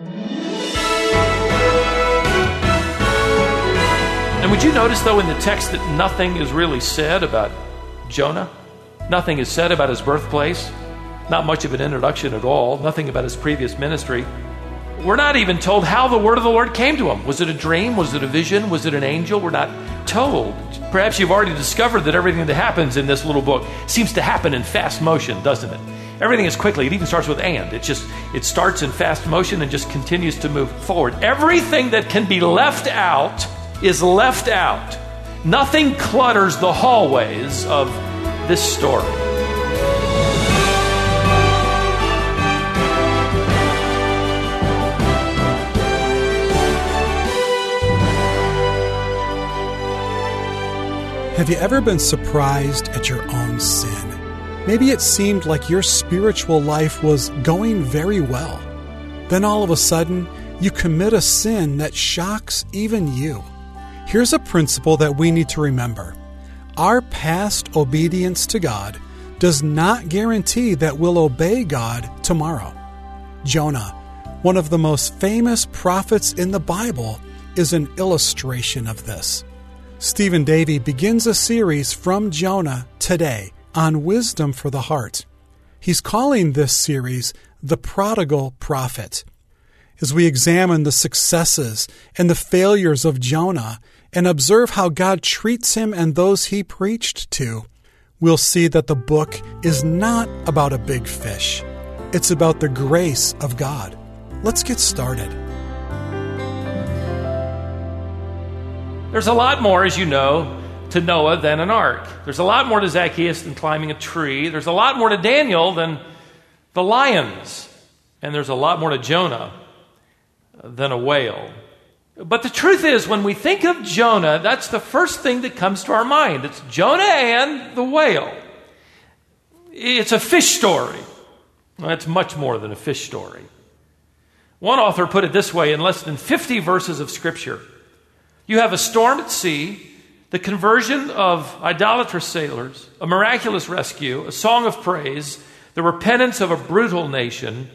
And would you notice, though, in the text that nothing is really said about Jonah? Nothing is said about his birthplace. Not much of an introduction at all. Nothing about his previous ministry. We're not even told how the word of the Lord came to him. Was it a dream? Was it a vision? Was it an angel? We're not told. Perhaps you've already discovered that everything that happens in this little book seems to happen in fast motion, doesn't it? Everything is quickly. It even starts with and. It just it starts in fast motion and just continues to move forward. Everything that can be left out is left out. Nothing clutters the hallways of this story. Have you ever been surprised at your own sin? Maybe it seemed like your spiritual life was going very well. Then all of a sudden, you commit a sin that shocks even you. Here's a principle that we need to remember our past obedience to God does not guarantee that we'll obey God tomorrow. Jonah, one of the most famous prophets in the Bible, is an illustration of this. Stephen Davey begins a series from Jonah today on wisdom for the heart. He's calling this series The Prodigal Prophet. As we examine the successes and the failures of Jonah, and observe how God treats him and those he preached to, we'll see that the book is not about a big fish. It's about the grace of God. Let's get started. There's a lot more, as you know, to Noah than an ark. There's a lot more to Zacchaeus than climbing a tree. There's a lot more to Daniel than the lions. And there's a lot more to Jonah than a whale. But the truth is, when we think of Jonah, that's the first thing that comes to our mind. It's Jonah and the whale. It's a fish story. Well, it's much more than a fish story. One author put it this way in less than 50 verses of Scripture you have a storm at sea, the conversion of idolatrous sailors, a miraculous rescue, a song of praise, the repentance of a brutal nation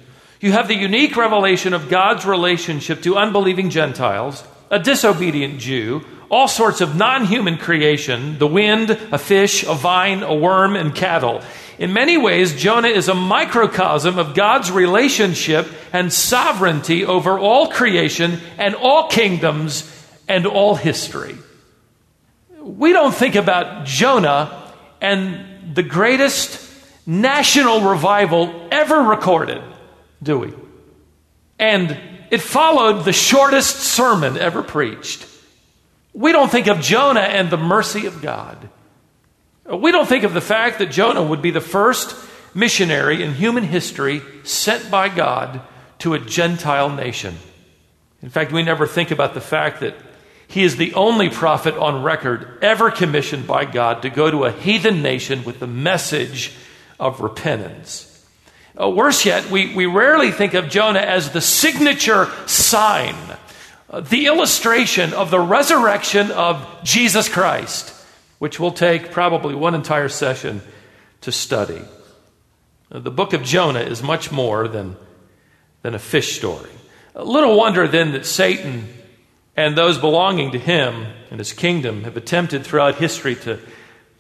you have the unique revelation of God's relationship to unbelieving Gentiles, a disobedient Jew, all sorts of non human creation the wind, a fish, a vine, a worm, and cattle. In many ways, Jonah is a microcosm of God's relationship and sovereignty over all creation and all kingdoms and all history. We don't think about Jonah and the greatest national revival ever recorded do we? And it followed the shortest sermon ever preached. We don't think of Jonah and the mercy of God. We don't think of the fact that Jonah would be the first missionary in human history sent by God to a Gentile nation. In fact, we never think about the fact that he is the only prophet on record ever commissioned by God to go to a heathen nation with the message of repentance. Uh, worse yet, we, we rarely think of Jonah as the signature sign, uh, the illustration of the resurrection of Jesus Christ, which will take probably one entire session to study. Uh, the book of Jonah is much more than, than a fish story. Little wonder then that Satan and those belonging to him and his kingdom have attempted throughout history to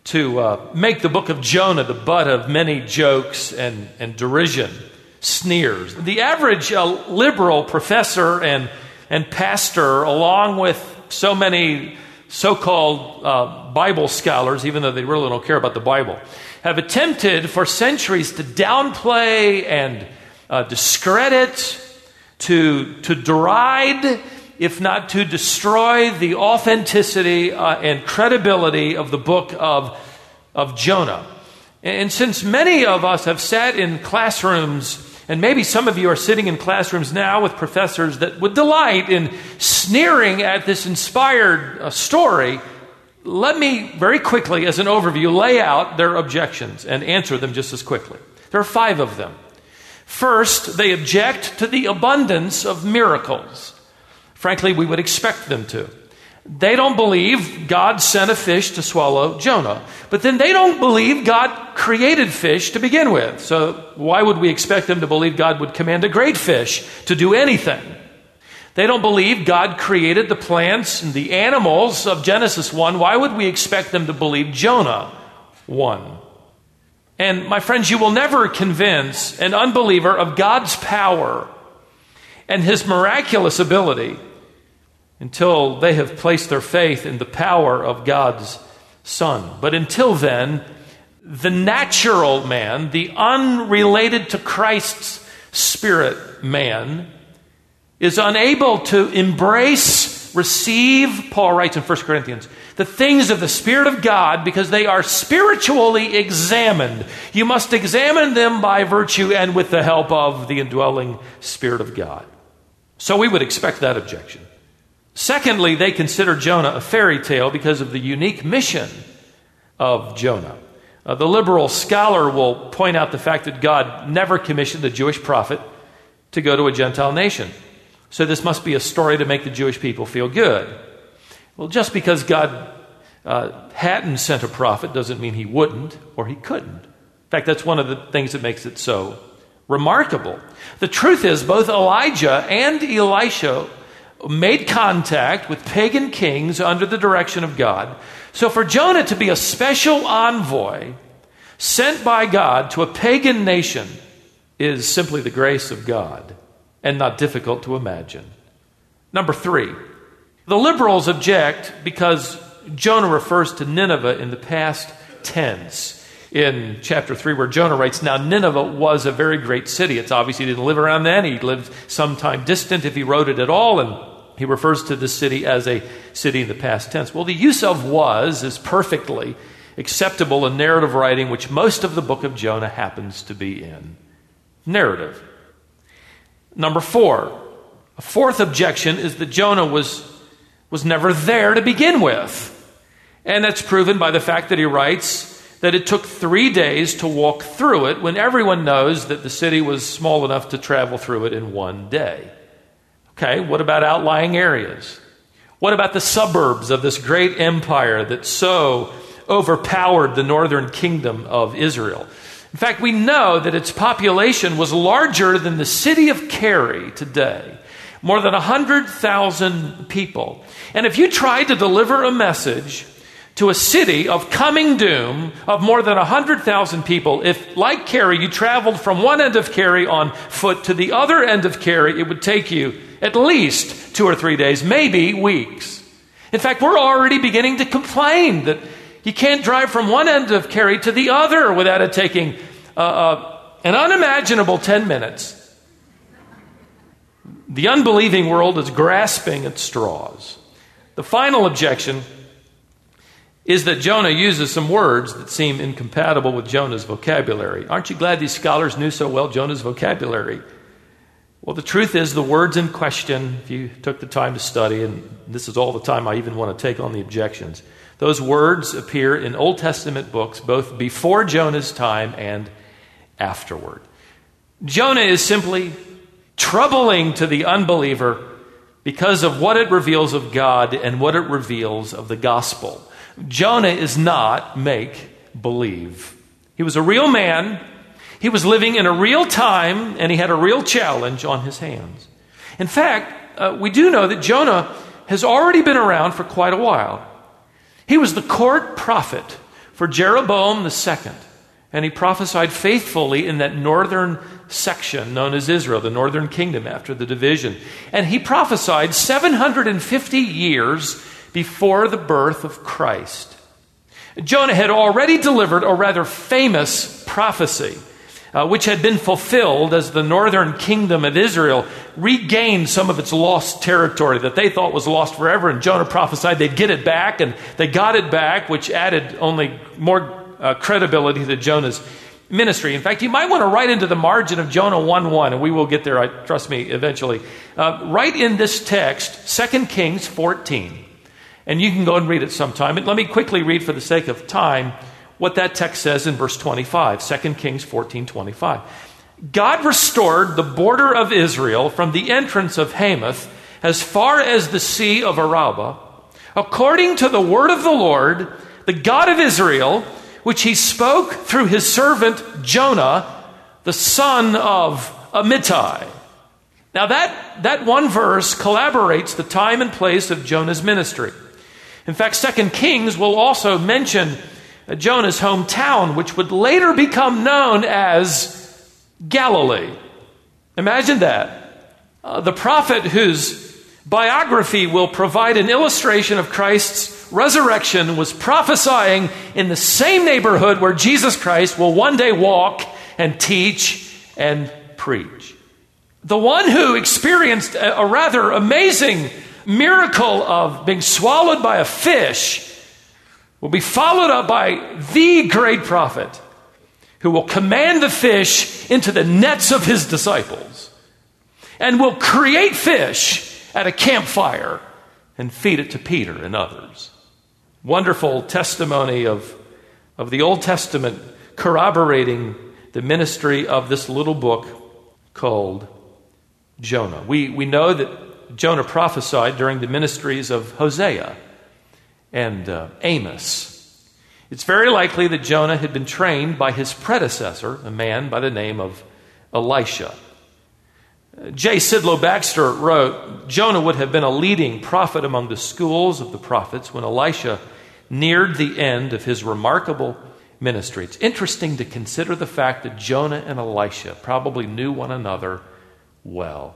to uh, make the book of Jonah the butt of many jokes and, and derision, sneers. The average uh, liberal professor and, and pastor, along with so many so called uh, Bible scholars, even though they really don't care about the Bible, have attempted for centuries to downplay and uh, discredit, to, to deride, if not to destroy the authenticity uh, and credibility of the book of, of Jonah. And since many of us have sat in classrooms, and maybe some of you are sitting in classrooms now with professors that would delight in sneering at this inspired uh, story, let me very quickly, as an overview, lay out their objections and answer them just as quickly. There are five of them. First, they object to the abundance of miracles. Frankly, we would expect them to. They don't believe God sent a fish to swallow Jonah. But then they don't believe God created fish to begin with. So why would we expect them to believe God would command a great fish to do anything? They don't believe God created the plants and the animals of Genesis 1. Why would we expect them to believe Jonah 1? And my friends, you will never convince an unbeliever of God's power and his miraculous ability until they have placed their faith in the power of God's Son. But until then, the natural man, the unrelated to Christ's spirit man, is unable to embrace, receive, Paul writes in 1 Corinthians, the things of the Spirit of God because they are spiritually examined. You must examine them by virtue and with the help of the indwelling Spirit of God. So we would expect that objection. Secondly, they consider Jonah a fairy tale because of the unique mission of Jonah. Uh, the liberal scholar will point out the fact that God never commissioned a Jewish prophet to go to a Gentile nation. So this must be a story to make the Jewish people feel good. Well, just because God uh, hadn't sent a prophet doesn't mean he wouldn't or he couldn't. In fact, that's one of the things that makes it so remarkable. The truth is, both Elijah and Elisha made contact with pagan kings under the direction of God. So for Jonah to be a special envoy sent by God to a pagan nation is simply the grace of God and not difficult to imagine. Number three, the liberals object because Jonah refers to Nineveh in the past tense in chapter 3 where Jonah writes, Now Nineveh was a very great city. It's obviously he didn't live around then. He lived sometime distant if he wrote it at all. And he refers to this city as a city in the past tense. Well, the use of was is perfectly acceptable in narrative writing, which most of the book of Jonah happens to be in. Narrative. Number four, a fourth objection is that Jonah was, was never there to begin with. And that's proven by the fact that he writes that it took three days to walk through it when everyone knows that the city was small enough to travel through it in one day. Okay, what about outlying areas? What about the suburbs of this great empire that so overpowered the northern kingdom of Israel? In fact, we know that its population was larger than the city of Cary today. More than 100,000 people. And if you tried to deliver a message to a city of coming doom of more than 100,000 people, if, like Cary, you traveled from one end of Cary on foot to the other end of Cary, it would take you at least two or three days, maybe weeks. In fact, we're already beginning to complain that you can't drive from one end of Cary to the other without it taking uh, uh, an unimaginable 10 minutes. The unbelieving world is grasping at straws. The final objection is that Jonah uses some words that seem incompatible with Jonah's vocabulary. Aren't you glad these scholars knew so well Jonah's vocabulary? Well, the truth is, the words in question, if you took the time to study, and this is all the time I even want to take on the objections, those words appear in Old Testament books both before Jonah's time and afterward. Jonah is simply troubling to the unbeliever because of what it reveals of God and what it reveals of the gospel. Jonah is not make believe. He was a real man he was living in a real time and he had a real challenge on his hands. In fact, uh, we do know that Jonah has already been around for quite a while. He was the court prophet for Jeroboam II, and he prophesied faithfully in that northern section known as Israel, the northern kingdom after the division. And he prophesied 750 years before the birth of Christ. Jonah had already delivered a rather famous prophecy uh, which had been fulfilled as the northern kingdom of Israel regained some of its lost territory that they thought was lost forever. And Jonah prophesied they'd get it back, and they got it back, which added only more uh, credibility to Jonah's ministry. In fact, you might want to write into the margin of Jonah 1 1, and we will get there, I, trust me, eventually. Uh, write in this text 2 Kings 14. And you can go and read it sometime. But let me quickly read for the sake of time what that text says in verse 25, 2 Kings 14 25. God restored the border of Israel from the entrance of Hamath as far as the Sea of Arabah, according to the word of the Lord, the God of Israel, which he spoke through his servant Jonah, the son of Amittai. Now, that, that one verse collaborates the time and place of Jonah's ministry. In fact, Second Kings will also mention Jonah's hometown, which would later become known as Galilee. Imagine that. Uh, the prophet whose biography will provide an illustration of Christ's resurrection was prophesying in the same neighborhood where Jesus Christ will one day walk and teach and preach. The one who experienced a, a rather amazing miracle of being swallowed by a fish will be followed up by the great prophet who will command the fish into the nets of his disciples and will create fish at a campfire and feed it to Peter and others. Wonderful testimony of, of the Old Testament corroborating the ministry of this little book called Jonah. We, we know that Jonah prophesied during the ministries of Hosea and uh, Amos. It's very likely that Jonah had been trained by his predecessor, a man by the name of Elisha. J. Sidlow Baxter wrote Jonah would have been a leading prophet among the schools of the prophets when Elisha neared the end of his remarkable ministry. It's interesting to consider the fact that Jonah and Elisha probably knew one another well.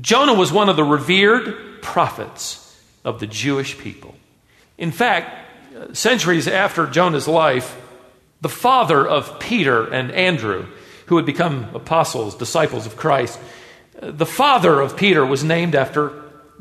Jonah was one of the revered prophets of the Jewish people. In fact, centuries after Jonah's life, the father of Peter and Andrew, who had become apostles, disciples of Christ, the father of Peter was named after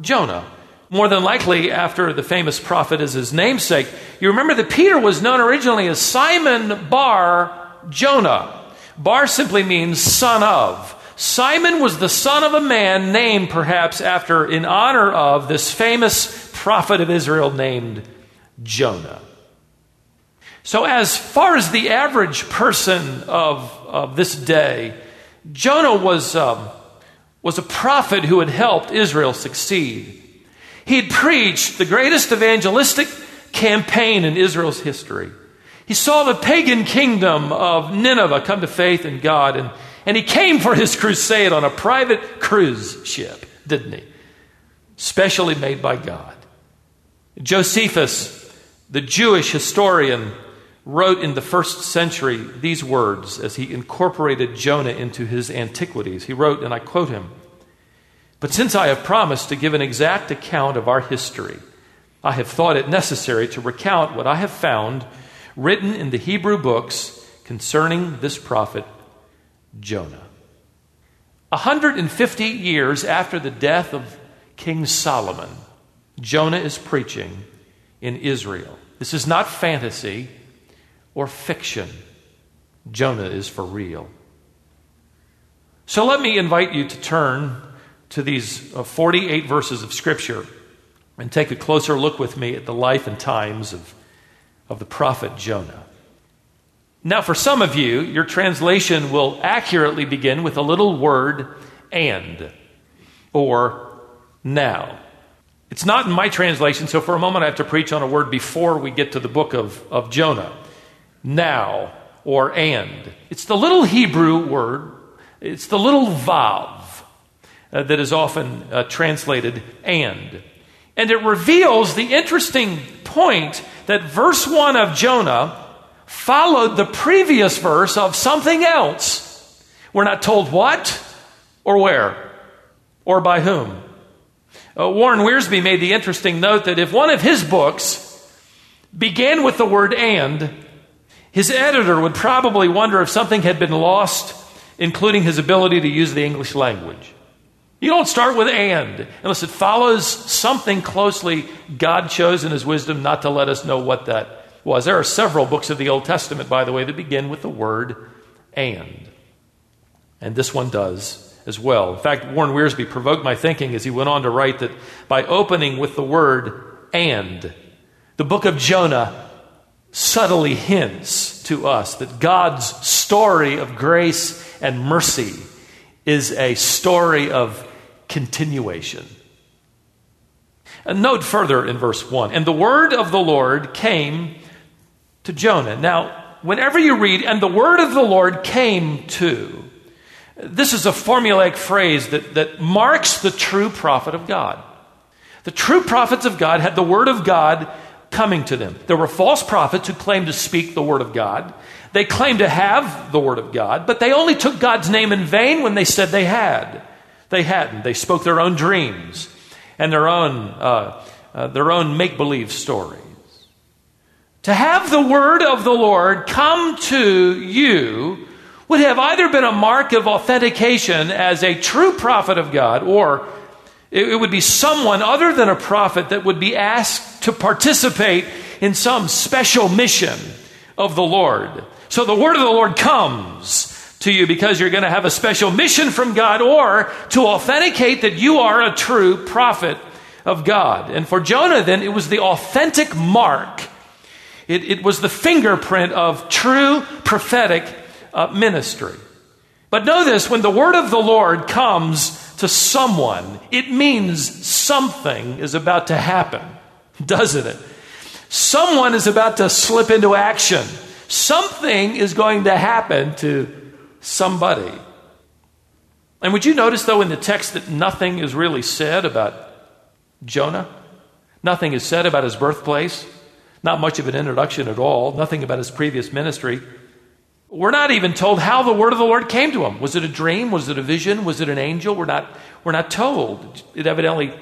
Jonah. More than likely, after the famous prophet as his namesake. You remember that Peter was known originally as Simon Bar Jonah. Bar simply means son of. Simon was the son of a man named perhaps after, in honor of, this famous prophet of Israel named Jonah. So, as far as the average person of, of this day, Jonah was, um, was a prophet who had helped Israel succeed. He had preached the greatest evangelistic campaign in Israel's history. He saw the pagan kingdom of Nineveh come to faith in God, and, and he came for his crusade on a private cruise ship, didn't he? Specially made by God. Josephus, the Jewish historian, wrote in the first century these words as he incorporated Jonah into his antiquities. He wrote, and I quote him But since I have promised to give an exact account of our history, I have thought it necessary to recount what I have found written in the Hebrew books concerning this prophet Jonah. 150 years after the death of King Solomon, Jonah is preaching in Israel. This is not fantasy or fiction. Jonah is for real. So let me invite you to turn to these uh, 48 verses of Scripture and take a closer look with me at the life and times of, of the prophet Jonah. Now, for some of you, your translation will accurately begin with a little word and or now. It's not in my translation, so for a moment I have to preach on a word before we get to the book of, of Jonah. Now or and. It's the little Hebrew word, it's the little vav uh, that is often uh, translated and. And it reveals the interesting point that verse 1 of Jonah followed the previous verse of something else. We're not told what or where or by whom. Uh, Warren Wiersbe made the interesting note that if one of his books began with the word and, his editor would probably wonder if something had been lost, including his ability to use the English language. You don't start with and unless it follows something closely God chose in his wisdom not to let us know what that was. There are several books of the Old Testament, by the way, that begin with the word and. And this one does as well. In fact, Warren Wiersbe provoked my thinking as he went on to write that by opening with the word and, the book of Jonah subtly hints to us that God's story of grace and mercy is a story of continuation. And note further in verse 1 And the word of the Lord came to Jonah. Now, whenever you read, and the word of the Lord came to, this is a formulaic phrase that, that marks the true prophet of God. The true prophets of God had the word of God coming to them. There were false prophets who claimed to speak the word of God. They claimed to have the word of God, but they only took God's name in vain when they said they had. They hadn't. They spoke their own dreams and their own, uh, uh, their own make believe stories. To have the word of the Lord come to you would have either been a mark of authentication as a true prophet of God, or it would be someone other than a prophet that would be asked to participate in some special mission of the Lord. So the word of the Lord comes to you because you're going to have a special mission from God or to authenticate that you are a true prophet of God. And for Jonah, then, it was the authentic mark. It, it was the fingerprint of true prophetic uh, ministry. But know this when the word of the Lord comes to someone, it means something is about to happen, doesn't it? Someone is about to slip into action. Something is going to happen to somebody. And would you notice, though, in the text that nothing is really said about Jonah? Nothing is said about his birthplace. Not much of an introduction at all. Nothing about his previous ministry. We're not even told how the word of the Lord came to him. Was it a dream? Was it a vision? Was it an angel? We're not, we're not told. It evidently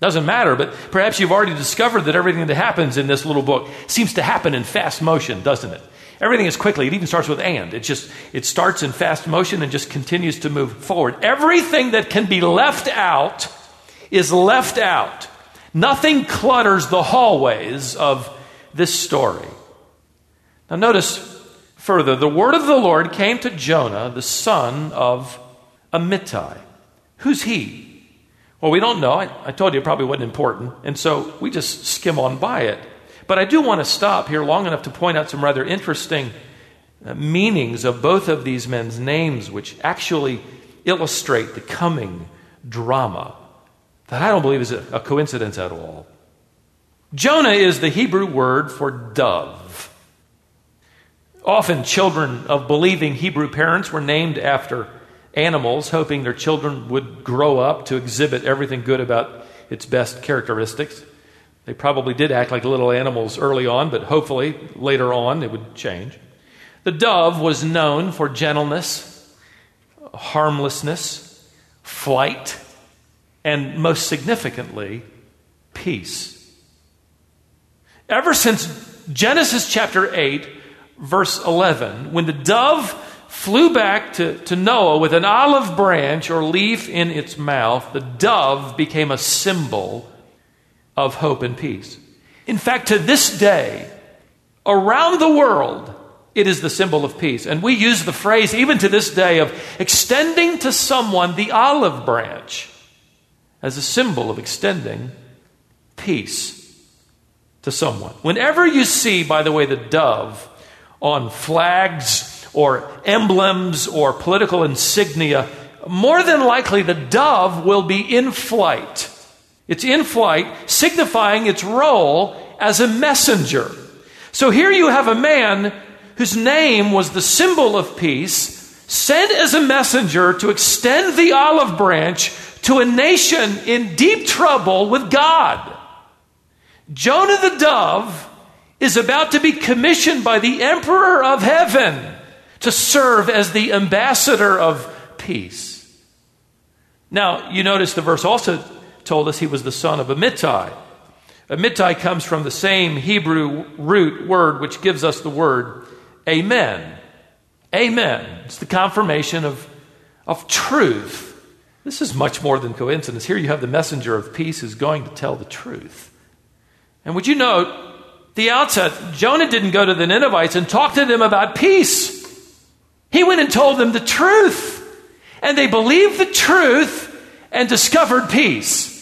doesn't matter, but perhaps you've already discovered that everything that happens in this little book seems to happen in fast motion, doesn't it? Everything is quickly. It even starts with and. It just it starts in fast motion and just continues to move forward. Everything that can be left out is left out. Nothing clutters the hallways of this story. Now notice further, the word of the Lord came to Jonah, the son of Amittai. Who's he? Well, we don't know. I, I told you it probably wasn't important. And so we just skim on by it. But I do want to stop here long enough to point out some rather interesting uh, meanings of both of these men's names, which actually illustrate the coming drama that I don't believe is a, a coincidence at all. Jonah is the Hebrew word for dove. Often, children of believing Hebrew parents were named after animals, hoping their children would grow up to exhibit everything good about its best characteristics. They probably did act like little animals early on, but hopefully later on it would change. The dove was known for gentleness, harmlessness, flight, and most significantly, peace. Ever since Genesis chapter 8, verse 11, when the dove flew back to, to Noah with an olive branch or leaf in its mouth, the dove became a symbol of hope and peace. In fact, to this day, around the world, it is the symbol of peace. And we use the phrase, even to this day, of extending to someone the olive branch as a symbol of extending peace to someone. Whenever you see, by the way, the dove on flags or emblems or political insignia, more than likely the dove will be in flight it's in flight, signifying its role as a messenger. So here you have a man whose name was the symbol of peace, sent as a messenger to extend the olive branch to a nation in deep trouble with God. Jonah the dove is about to be commissioned by the emperor of heaven to serve as the ambassador of peace. Now, you notice the verse also told us he was the son of Amittai. Amittai comes from the same Hebrew root word which gives us the word amen. Amen. It's the confirmation of, of truth. This is much more than coincidence. Here you have the messenger of peace who's going to tell the truth. And would you note, the outset, Jonah didn't go to the Ninevites and talk to them about peace. He went and told them the truth. And they believed the truth and discovered peace.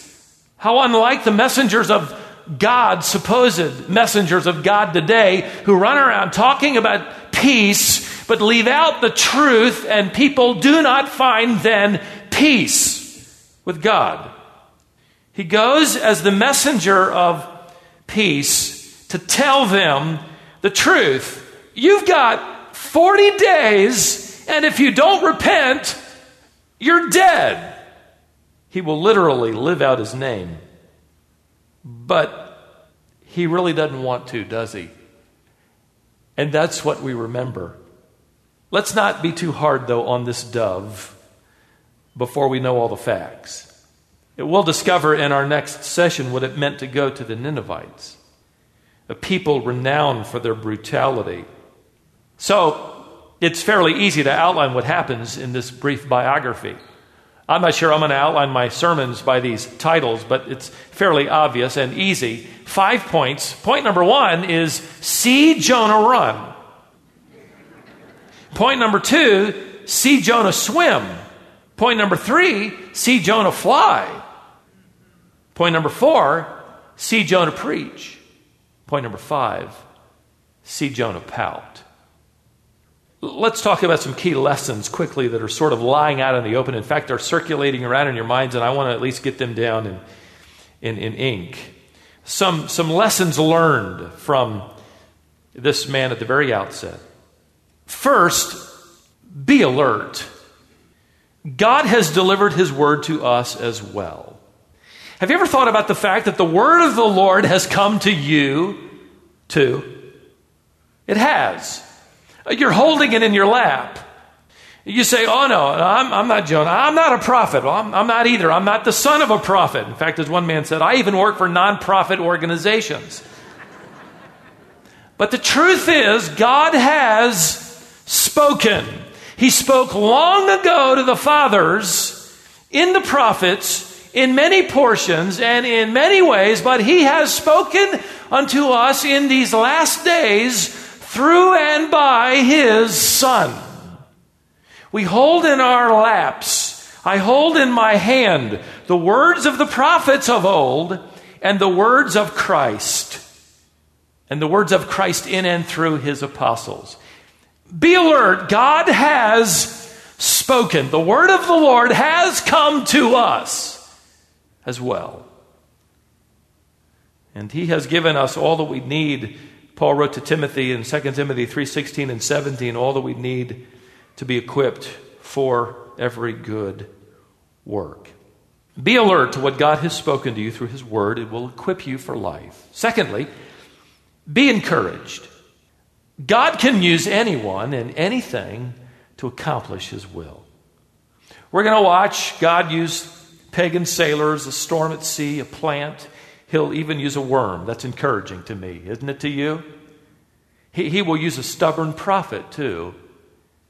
How unlike the messengers of God, supposed messengers of God today, who run around talking about peace, but leave out the truth, and people do not find then peace with God. He goes as the messenger of peace to tell them the truth. You've got 40 days, and if you don't repent, you're dead. He will literally live out his name. But he really doesn't want to, does he? And that's what we remember. Let's not be too hard, though, on this dove before we know all the facts. We'll discover in our next session what it meant to go to the Ninevites, a people renowned for their brutality. So, it's fairly easy to outline what happens in this brief biography. I'm not sure I'm going to outline my sermons by these titles, but it's fairly obvious and easy. Five points. Point number one is see Jonah run. Point number two, see Jonah swim. Point number three, see Jonah fly. Point number four, see Jonah preach. Point number five, see Jonah pout. Let's talk about some key lessons quickly that are sort of lying out in the open. In fact, they're circulating around in your minds, and I want to at least get them down in, in, in ink. Some, some lessons learned from this man at the very outset. First, be alert. God has delivered his word to us as well. Have you ever thought about the fact that the word of the Lord has come to you too? It has. Uh, you're holding it in your lap. You say, Oh, no, I'm, I'm not Jonah. I'm not a prophet. Well, I'm, I'm not either. I'm not the son of a prophet. In fact, as one man said, I even work for nonprofit organizations. But the truth is, God has spoken. He spoke long ago to the fathers in the prophets in many portions and in many ways, but He has spoken unto us in these last days through and by His Son. We hold in our laps, I hold in my hand the words of the prophets of old and the words of Christ, and the words of Christ in and through His apostles. Be alert. God has spoken. The word of the Lord has come to us as well. And he has given us all that we need. Paul wrote to Timothy in 2 Timothy 3:16 and 17 all that we need to be equipped for every good work. Be alert to what God has spoken to you through his word. It will equip you for life. Secondly, be encouraged. God can use anyone and anything to accomplish his will. We're going to watch God use pagan sailors, a storm at sea, a plant. He'll even use a worm. That's encouraging to me, isn't it to you? He, he will use a stubborn prophet, too.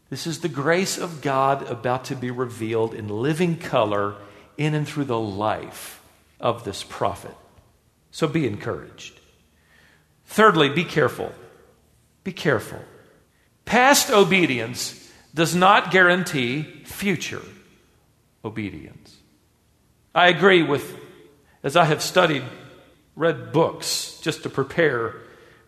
This is the grace of God about to be revealed in living color in and through the life of this prophet. So be encouraged. Thirdly, be careful. Be careful. Past obedience does not guarantee future obedience. I agree with, as I have studied, read books just to prepare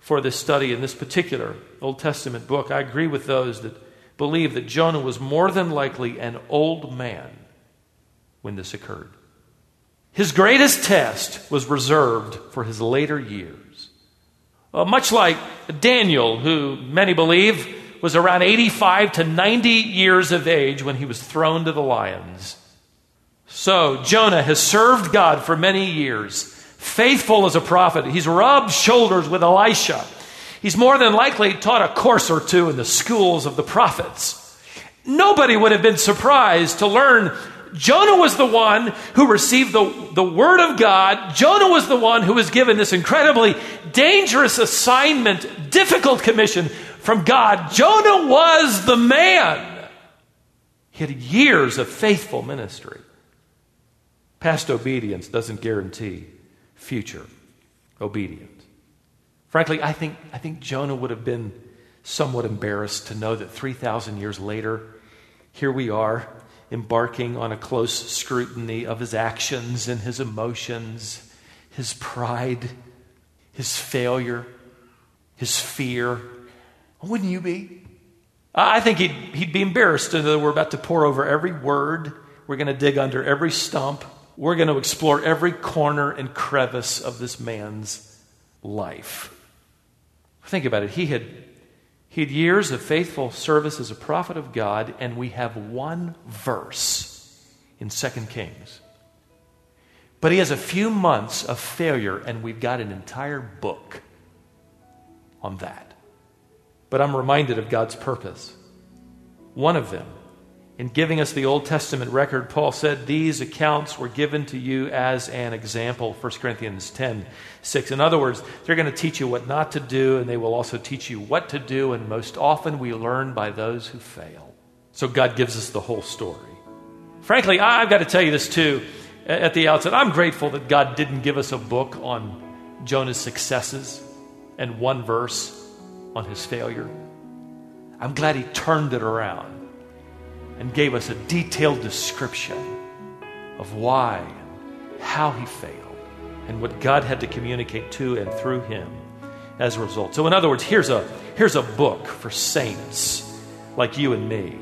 for this study in this particular Old Testament book, I agree with those that believe that Jonah was more than likely an old man when this occurred. His greatest test was reserved for his later years. Uh, much like Daniel, who many believe was around 85 to 90 years of age when he was thrown to the lions. So, Jonah has served God for many years, faithful as a prophet. He's rubbed shoulders with Elisha. He's more than likely taught a course or two in the schools of the prophets. Nobody would have been surprised to learn Jonah was the one who received the, the word of God. Jonah was the one who was given this incredibly dangerous assignment, difficult commission from God. Jonah was the man. He had years of faithful ministry. Past obedience doesn't guarantee future obedience. Frankly, I think, I think Jonah would have been somewhat embarrassed to know that 3,000 years later, here we are embarking on a close scrutiny of his actions and his emotions, his pride, his failure, his fear. Wouldn't you be? I think he'd, he'd be embarrassed to know that we're about to pour over every word. We're going to dig under every stump. We're going to explore every corner and crevice of this man's life. Think about it. He had, he had years of faithful service as a prophet of God, and we have one verse in 2 Kings. But he has a few months of failure, and we've got an entire book on that. But I'm reminded of God's purpose. One of them in giving us the Old Testament record, Paul said, These accounts were given to you as an example, 1 Corinthians 10 6. In other words, they're going to teach you what not to do, and they will also teach you what to do, and most often we learn by those who fail. So God gives us the whole story. Frankly, I've got to tell you this too at the outset. I'm grateful that God didn't give us a book on Jonah's successes and one verse on his failure. I'm glad he turned it around and gave us a detailed description of why and how he failed and what God had to communicate to and through him as a result. So, in other words, here's a, here's a book for saints like you and me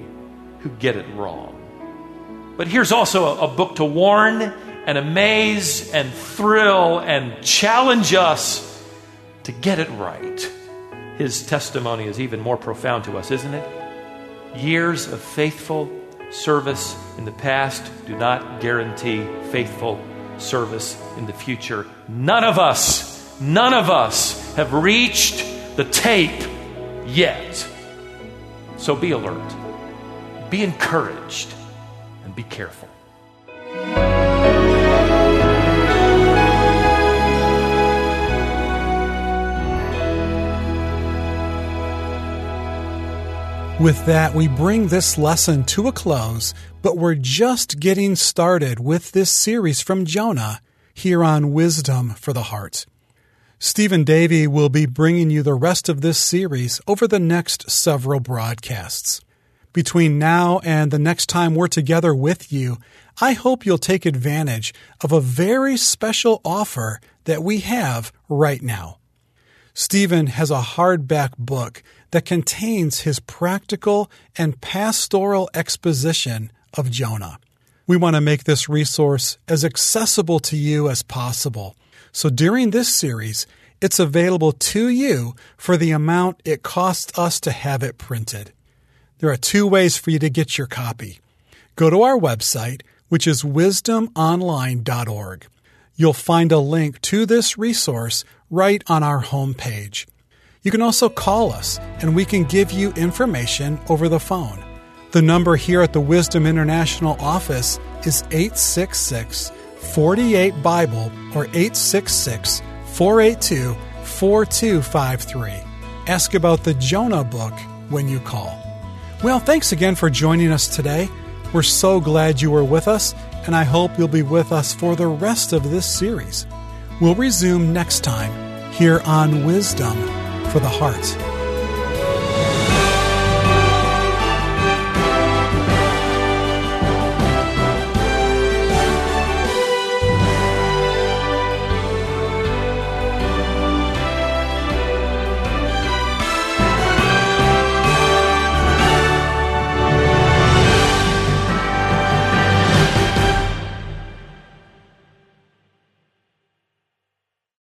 who get it wrong. But here's also a, a book to warn and amaze and thrill and challenge us to get it right. His testimony is even more profound to us, isn't it? Years of faithful service in the past do not guarantee faithful service in the future. None of us, none of us have reached the tape yet. So be alert, be encouraged, and be careful. With that, we bring this lesson to a close, but we're just getting started with this series from Jonah here on Wisdom for the Heart. Stephen Davey will be bringing you the rest of this series over the next several broadcasts. Between now and the next time we're together with you, I hope you'll take advantage of a very special offer that we have right now. Stephen has a hardback book that contains his practical and pastoral exposition of Jonah. We want to make this resource as accessible to you as possible. So during this series, it's available to you for the amount it costs us to have it printed. There are two ways for you to get your copy. Go to our website, which is wisdomonline.org. You'll find a link to this resource right on our homepage. You can also call us and we can give you information over the phone. The number here at the Wisdom International office is 866 48 Bible or 866 482 4253. Ask about the Jonah book when you call. Well, thanks again for joining us today. We're so glad you were with us, and I hope you'll be with us for the rest of this series. We'll resume next time here on Wisdom for the heart.